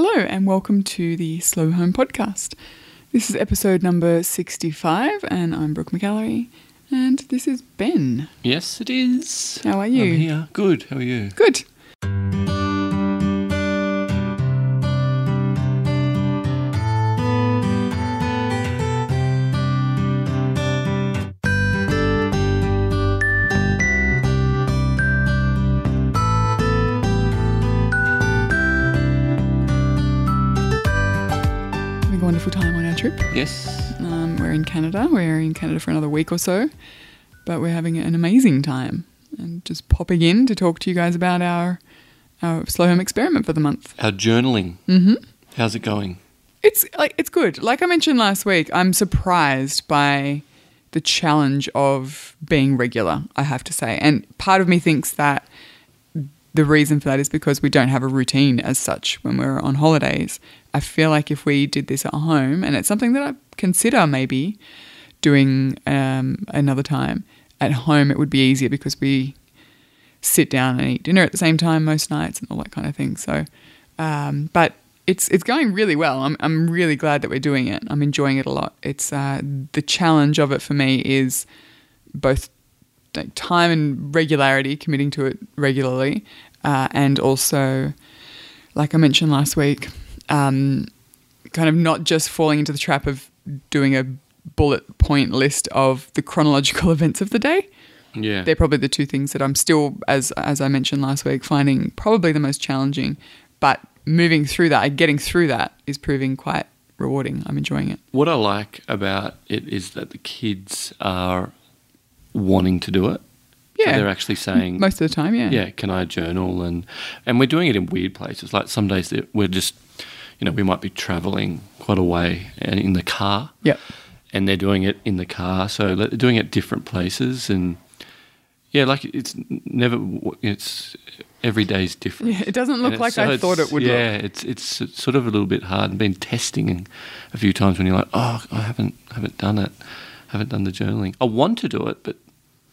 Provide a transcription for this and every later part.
Hello, and welcome to the Slow Home Podcast. This is episode number 65, and I'm Brooke McAlary, and this is Ben. Yes, it is. How are you? I'm here. Good. How are you? Good. Wonderful time on our trip. Yes. Um, we're in Canada. We're in Canada for another week or so, but we're having an amazing time and just popping in to talk to you guys about our our slow home experiment for the month. Our journaling. Mm-hmm. How's it going? It's like it's good. Like I mentioned last week, I'm surprised by the challenge of being regular. I have to say, and part of me thinks that the reason for that is because we don't have a routine as such when we're on holidays. I feel like if we did this at home, and it's something that I consider maybe doing um, another time at home, it would be easier because we sit down and eat dinner at the same time most nights and all that kind of thing. So, um, but it's it's going really well. I'm I'm really glad that we're doing it. I'm enjoying it a lot. It's uh, the challenge of it for me is both time and regularity, committing to it regularly, uh, and also, like I mentioned last week, um, kind of not just falling into the trap of doing a bullet point list of the chronological events of the day. Yeah. They're probably the two things that I'm still, as as I mentioned last week, finding probably the most challenging. But moving through that, getting through that, is proving quite rewarding. I'm enjoying it. what I like about it is that the kids are wanting to do it. So Yeah. they're actually saying, Most of the time, yeah. yeah, can I journal? And and we're doing it in weird places. Like some days we're just, you know, we might be traveling quite a way and in the car. Yeah. and they're doing it in the car. So they're doing it different places, and yeah, like it's never. It's every day's different. Yeah, it doesn't look like so I thought it would Yeah, look. it's it's sort of a little bit hard. and been testing a few times when you're like, oh, I haven't haven't done it, haven't done the journaling. I want to do it, but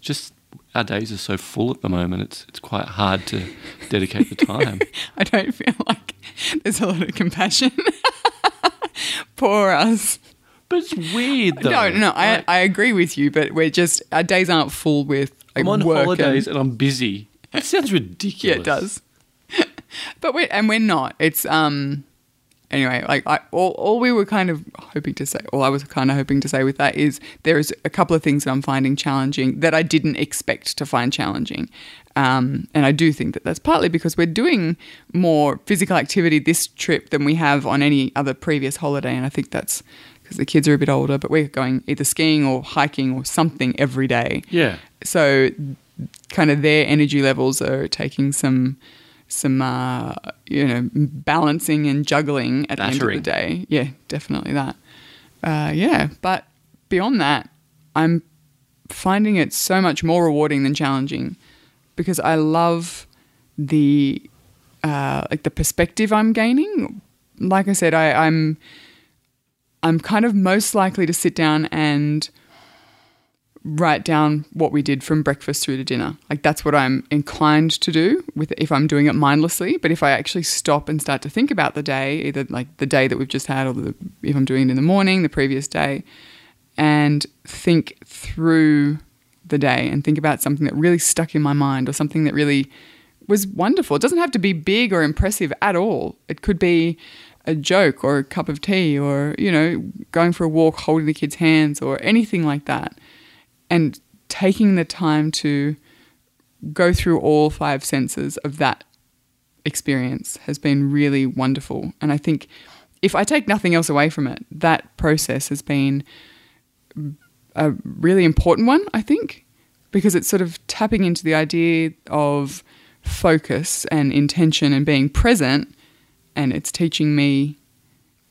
just our days are so full at the moment. It's it's quite hard to dedicate the time. I don't feel like there's a lot of compassion. Poor us. but it's weird though. no, no, no. I, I agree with you, but we're just our days aren't full with like I'm on work holidays and, I'm busy. That sounds ridiculous. Yeah, it does. but we and we're not. It's um anyway, like I all, all we were kind of hoping to say all I was kind of hoping to say with that is there is a couple of things that I'm finding challenging that I didn't expect to find challenging. Um, and I do think that that's partly because we're doing more physical activity this trip than we have on any other previous holiday. And I think that's because the kids are a bit older, but we're going either skiing or hiking or something every day Yeah. so kind of their energy levels are taking some some uh, you know balancing and juggling at the end of the day. Yeah definitely that. Uh, yeah but beyond that i'm finding it so much more rewarding than challenging because i love the uh, like the perspective i'm gaining. Like i said I, i'm i'm kind of most likely to sit down and write down what we did from breakfast through to dinner. Like that's what I'm inclined to do with if I'm doing it mindlessly. But if I actually stop and start to think about the day, either like the day that we've just had, or the, if I'm doing it in the morning, the previous day, and think through the day and think about something that really stuck in my mind or something that really was wonderful. It doesn't have to be big or impressive at all. It could be a joke or a cup of tea or, you know, going for a walk, holding the kids' hands or anything like that. And taking the time to go through all five senses of that experience has been really wonderful. And I think if I take nothing else away from it, that process has been a really important one, I think, because it's sort of tapping into the idea of focus and intention and being present. And it's teaching me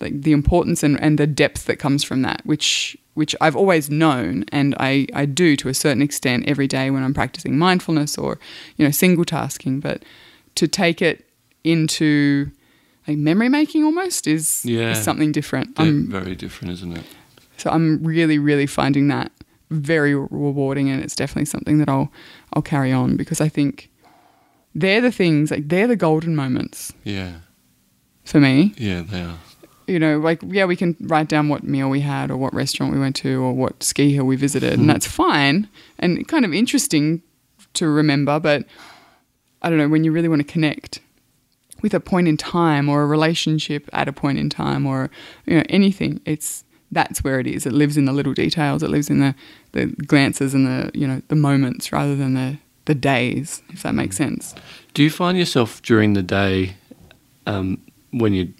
like the importance and, and the depth that comes from that, which which I've always known and I, I do to a certain extent every day when I'm practicing mindfulness or, you know, single tasking. But to take it into like memory making almost is, Yeah. is something different. I'm, very different, isn't it? so I'm really, really finding that very rewarding, and it's definitely something that I'll I'll carry on because I think they're the things like they're the golden moments. Yeah. for me. Yeah, they are. You know, like yeah, we can write down what meal we had or what restaurant we went to or what ski hill we visited, and that's fine and kind of interesting to remember. But I don't know when you really want to connect with a point in time or a relationship at a point in time or you know anything. It's that's where it is. It lives in the little details. It lives in the, the glances and the you know the moments rather than the the days. If that makes sense. Do you find yourself during the day, um, when you,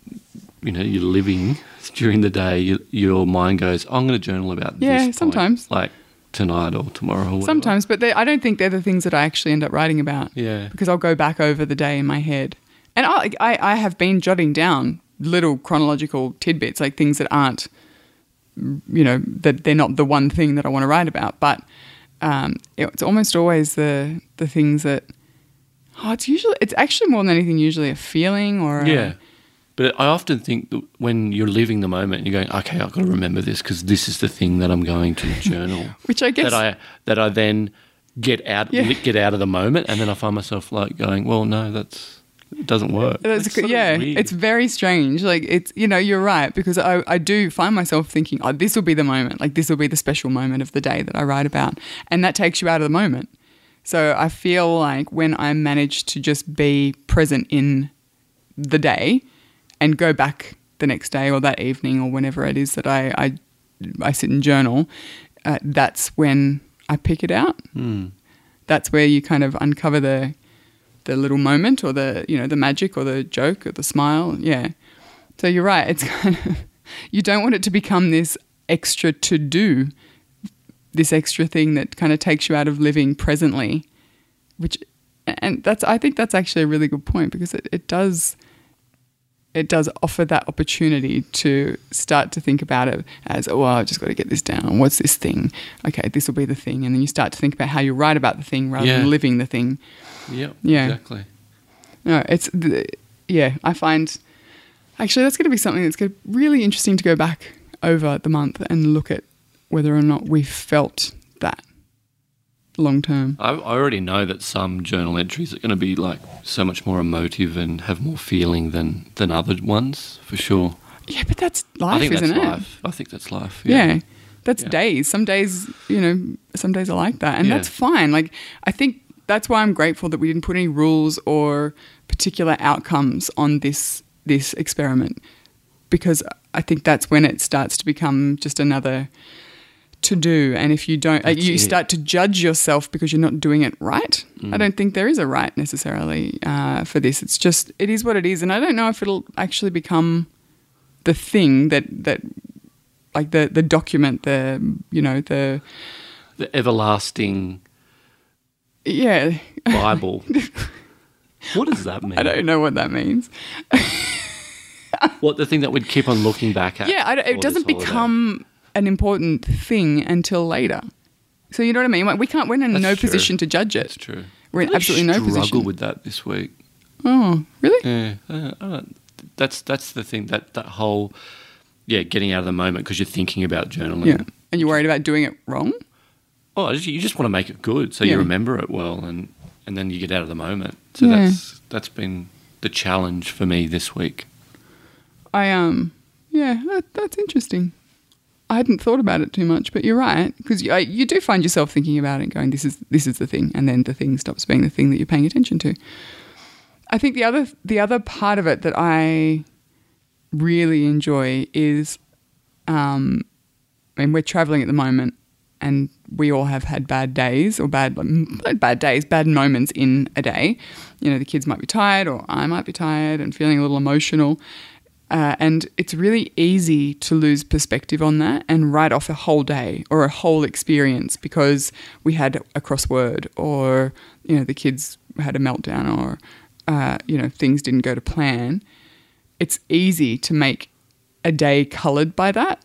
you know, you're living during the day, you, your mind goes, "I'm going to journal about this." Yeah, point," sometimes. like tonight or tomorrow. Or whatever. Sometimes, but they, I don't think they're the things that I actually end up writing about. Yeah. because I'll go back over the day in my head, and I, I, I have been jotting down little chronological tidbits, like things that aren't, you know, that they're not the one thing that I want to write about, but um, it's almost always the the things that. Oh, it's usually it's actually more than anything usually a feeling or a, Yeah. But I often think that when you're living the moment, you're going, okay, I've got to remember this because this is the thing that I'm going to journal. which I guess that I that I then get out Yeah. get out of the moment, and then I find myself like going, well, no, that's it doesn't work. That's It's yeah, weird. it's very strange. Like it's you know you're right because I I do find myself thinking oh this will be the moment like this will be the special moment of the day that I write about and that takes you out of the moment. So I feel like when I manage to just be present in the day and go back the next day or that evening or whenever it is that I I, I sit and journal, uh, that's when I pick it out. Hmm. That's where you kind of uncover the the little moment or the you know the magic or the joke or the smile. Yeah. So you're right. It's kind of you don't want it to become this extra to do, this extra thing that kind of takes you out of living presently, which and that's I think that's actually a really good point because it, it does it does offer that opportunity to start to think about it as, oh, I've just got to get this down. What's this thing? Okay, this will be the thing. And then you start to think about how you write about the thing rather Yeah. than living the thing. Yep, Yeah. exactly. No, it's, the- yeah, I find actually that's going to be something that's going to really interesting to go back over the month and look at whether or not we felt that long term. I, I already know that some journal entries are going to be like so much more emotive and have more feeling than than other ones for sure. Yeah, but that's life, I think isn't that's it? life. I think that's life. Yeah. That's Yeah. days. Some days, you know, some days are like that. And Yeah. that's fine. Like, I think that's why I'm grateful that we didn't put any rules or particular outcomes on this this experiment because I think that's when it starts to become just another to do and if you don't That's you it. start to judge yourself because you're not doing it right Mm. i don't think there is a right necessarily uh, for this it's just it is what it is and i don't know if it'll actually become the thing that that like the the document the you know the The everlasting yeah Bible. what does that mean? i don't know what that means What the thing that we'd keep on looking back at? yeah I it doesn't become an important thing until later so you know what i mean like we can't we're in That's no true. position to judge it That's true. we're in I absolutely no position. struggle with that this week. oh really Yeah, uh, that's that's the thing that that whole yeah getting out of the moment because you're thinking about journaling. yeah and you're worried about doing it wrong Oh, you just want to make it good so Yeah. you remember it well, and and then you get out of the moment. So Yeah. that's that's been the challenge for me this week. I um yeah that, that's interesting. I hadn't thought about it too much, but you're right because you, you do find yourself thinking about it, and going, "This is this is the thing," and then the thing stops being the thing that you're paying attention to. I think the other the other part of it that I really enjoy is, um, I mean, we're traveling at the moment, and we all have had bad days or bad not bad days, bad moments in a day. You know, the kids might be tired, or I might be tired and feeling a little emotional. Uh, and it's really easy to lose perspective on that and write off a whole day or a whole experience because we had a crossword or you know the kids had a meltdown or uh, you know things didn't go to plan. It's easy to make a day coloured by that.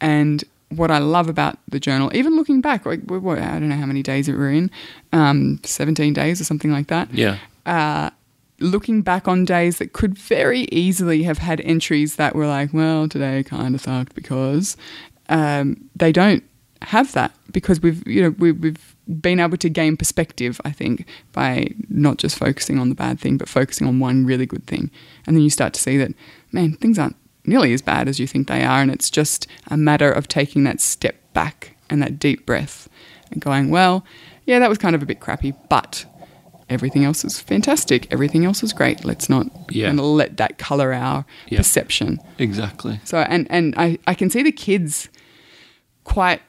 And what I love about the journal, even looking back, like I don't know how many days we were in, um, seventeen days or something like that Yeah, uh, looking back on days that could very easily have had entries that were like, well, today kind of sucked because um, they don't have that because we've you know we, we've been able to gain perspective, I think, by not just focusing on the bad thing, but focusing on one really good thing. And then you start to see that, man, things aren't nearly as bad as you think they are. And it's just a matter of taking that step back and that deep breath and going, well, yeah, that was kind of a bit crappy, but everything else is fantastic. Everything else is great. Let's not Yeah. kind of let that color our Yeah. perception. Exactly. So, and, and I, I can see the kids quite,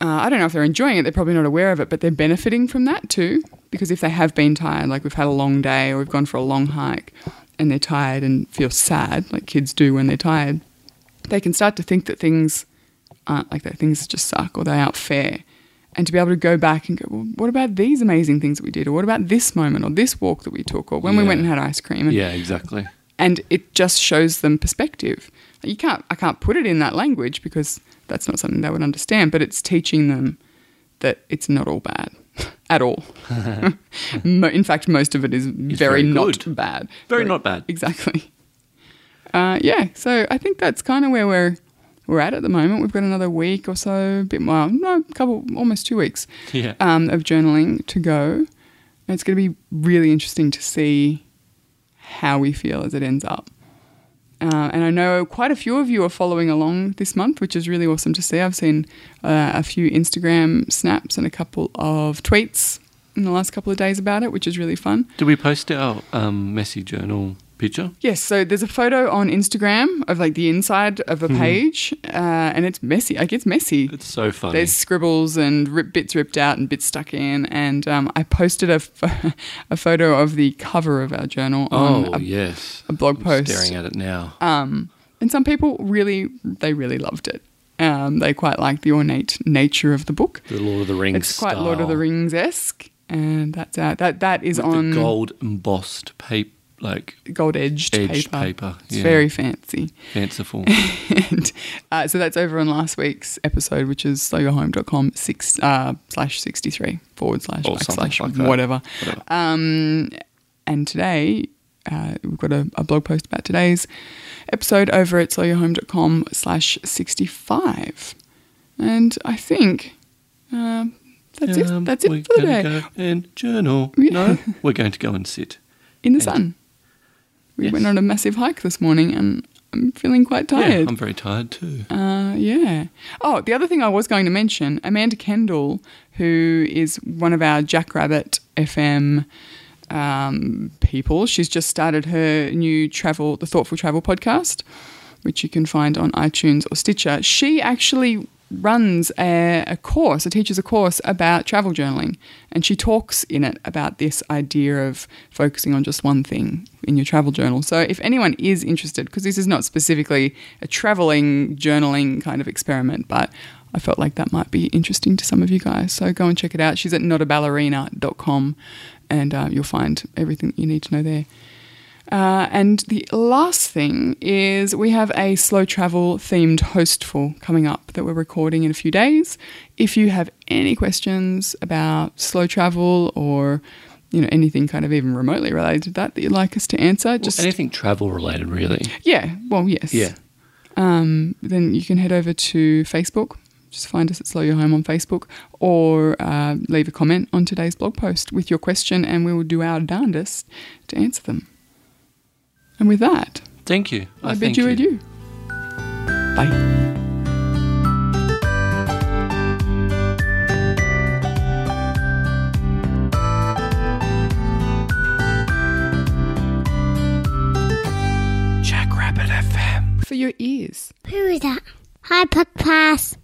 uh, I don't know if they're enjoying it, they're probably not aware of it, but they're benefiting from that too. Because if they have been tired, like we've had a long day or we've gone for a long hike and they're tired and feel sad, like kids do when they're tired, they can start to think that things aren't like that, things just suck or they aren't fair. And to be able to go back and go, well, what about these amazing things that we did? Or what about this moment or this walk that we took? Or when we went and had ice cream? And Yeah, exactly. and it just shows them perspective. You can't, I can't put it in that language because that's not something they would understand. But it's teaching them that it's not all bad at all. In fact, most of it is very, very not good. bad. Very not bad. Exactly. Uh, yeah, so I think that's kind of where we're we're at at the moment. We've got another week or so, a bit more, no, a couple, almost two weeks Yeah. um, of journaling to go. And it's going to be really interesting to see how we feel as it ends up. Uh, and I know quite a few of you are following along this month, which is really awesome to see. I've seen uh, a few Instagram snaps and a couple of tweets in the last couple of days about it, which is really fun. Did we post our um, messy journal picture? Yes, so there's a photo on Instagram of like the inside of a page, uh, and it's messy. Like it's messy. It's so funny. There's scribbles and rip, bits ripped out and bits stuck in. And um, I posted a, ph- a photo of the cover of our journal on oh, a, yes. a blog I'm post. Staring at it now. Um, and some people really, they really loved it. Um, they quite liked the ornate nature of the book. the Lord of the Rings It's quite Lord of the. Rings esque, and that's out. That that is With on the gold embossed paper, like gold edged paper. paper. It's yeah. very fancy. fanciful. and uh, so that's over on last week's episode, which is slowyourhome.com six, uh, slash 63 forward slash Or backslash like whatever. Whatever. Um, and today, uh, we've got a, a blog post about today's episode over at slowyourhome.com slash 65. And I think um, that's Um, it. That's it we're for the day. Go and journal. Yeah. No, we're going to go and sit. In the sun. We Yes. went on a massive hike this morning and I'm feeling quite tired. Yeah. I'm very tired too. Uh, yeah. Oh, the other thing I was going to mention Amanda Kendall, who is one of our Jackrabbit FM um, people, she's just started her new travel, the Thoughtful Travel podcast, which you can find on iTunes or Stitcher. She actually runs a, a course, a teaches a course about travel journaling, and she talks in it about this idea of focusing on just one thing in your travel journal. So if anyone is interested, because this is not specifically a traveling journaling kind of experiment, but I felt like that might be interesting to some of you guys. So go and check it out. She's at notaballerina.com and uh, you'll find everything you need to know there. Uh, and the last thing is we have a slow travel themed hostful coming up that we're recording in a few days. If you have any questions about slow travel or you know anything kind of even remotely related to that that you'd like us to answer, just Anything travel related, really. yeah, well yes, um, then you can head over to Facebook. Just find us at Slow Your Home on Facebook or uh, leave a comment on today's blog post with your question, and we will do our darndest to answer them. And with that, Thank you. I, uh, bid thank you adieu. Bye. Jackrabbit FM for your ears. Who is that? Hi, Podcast.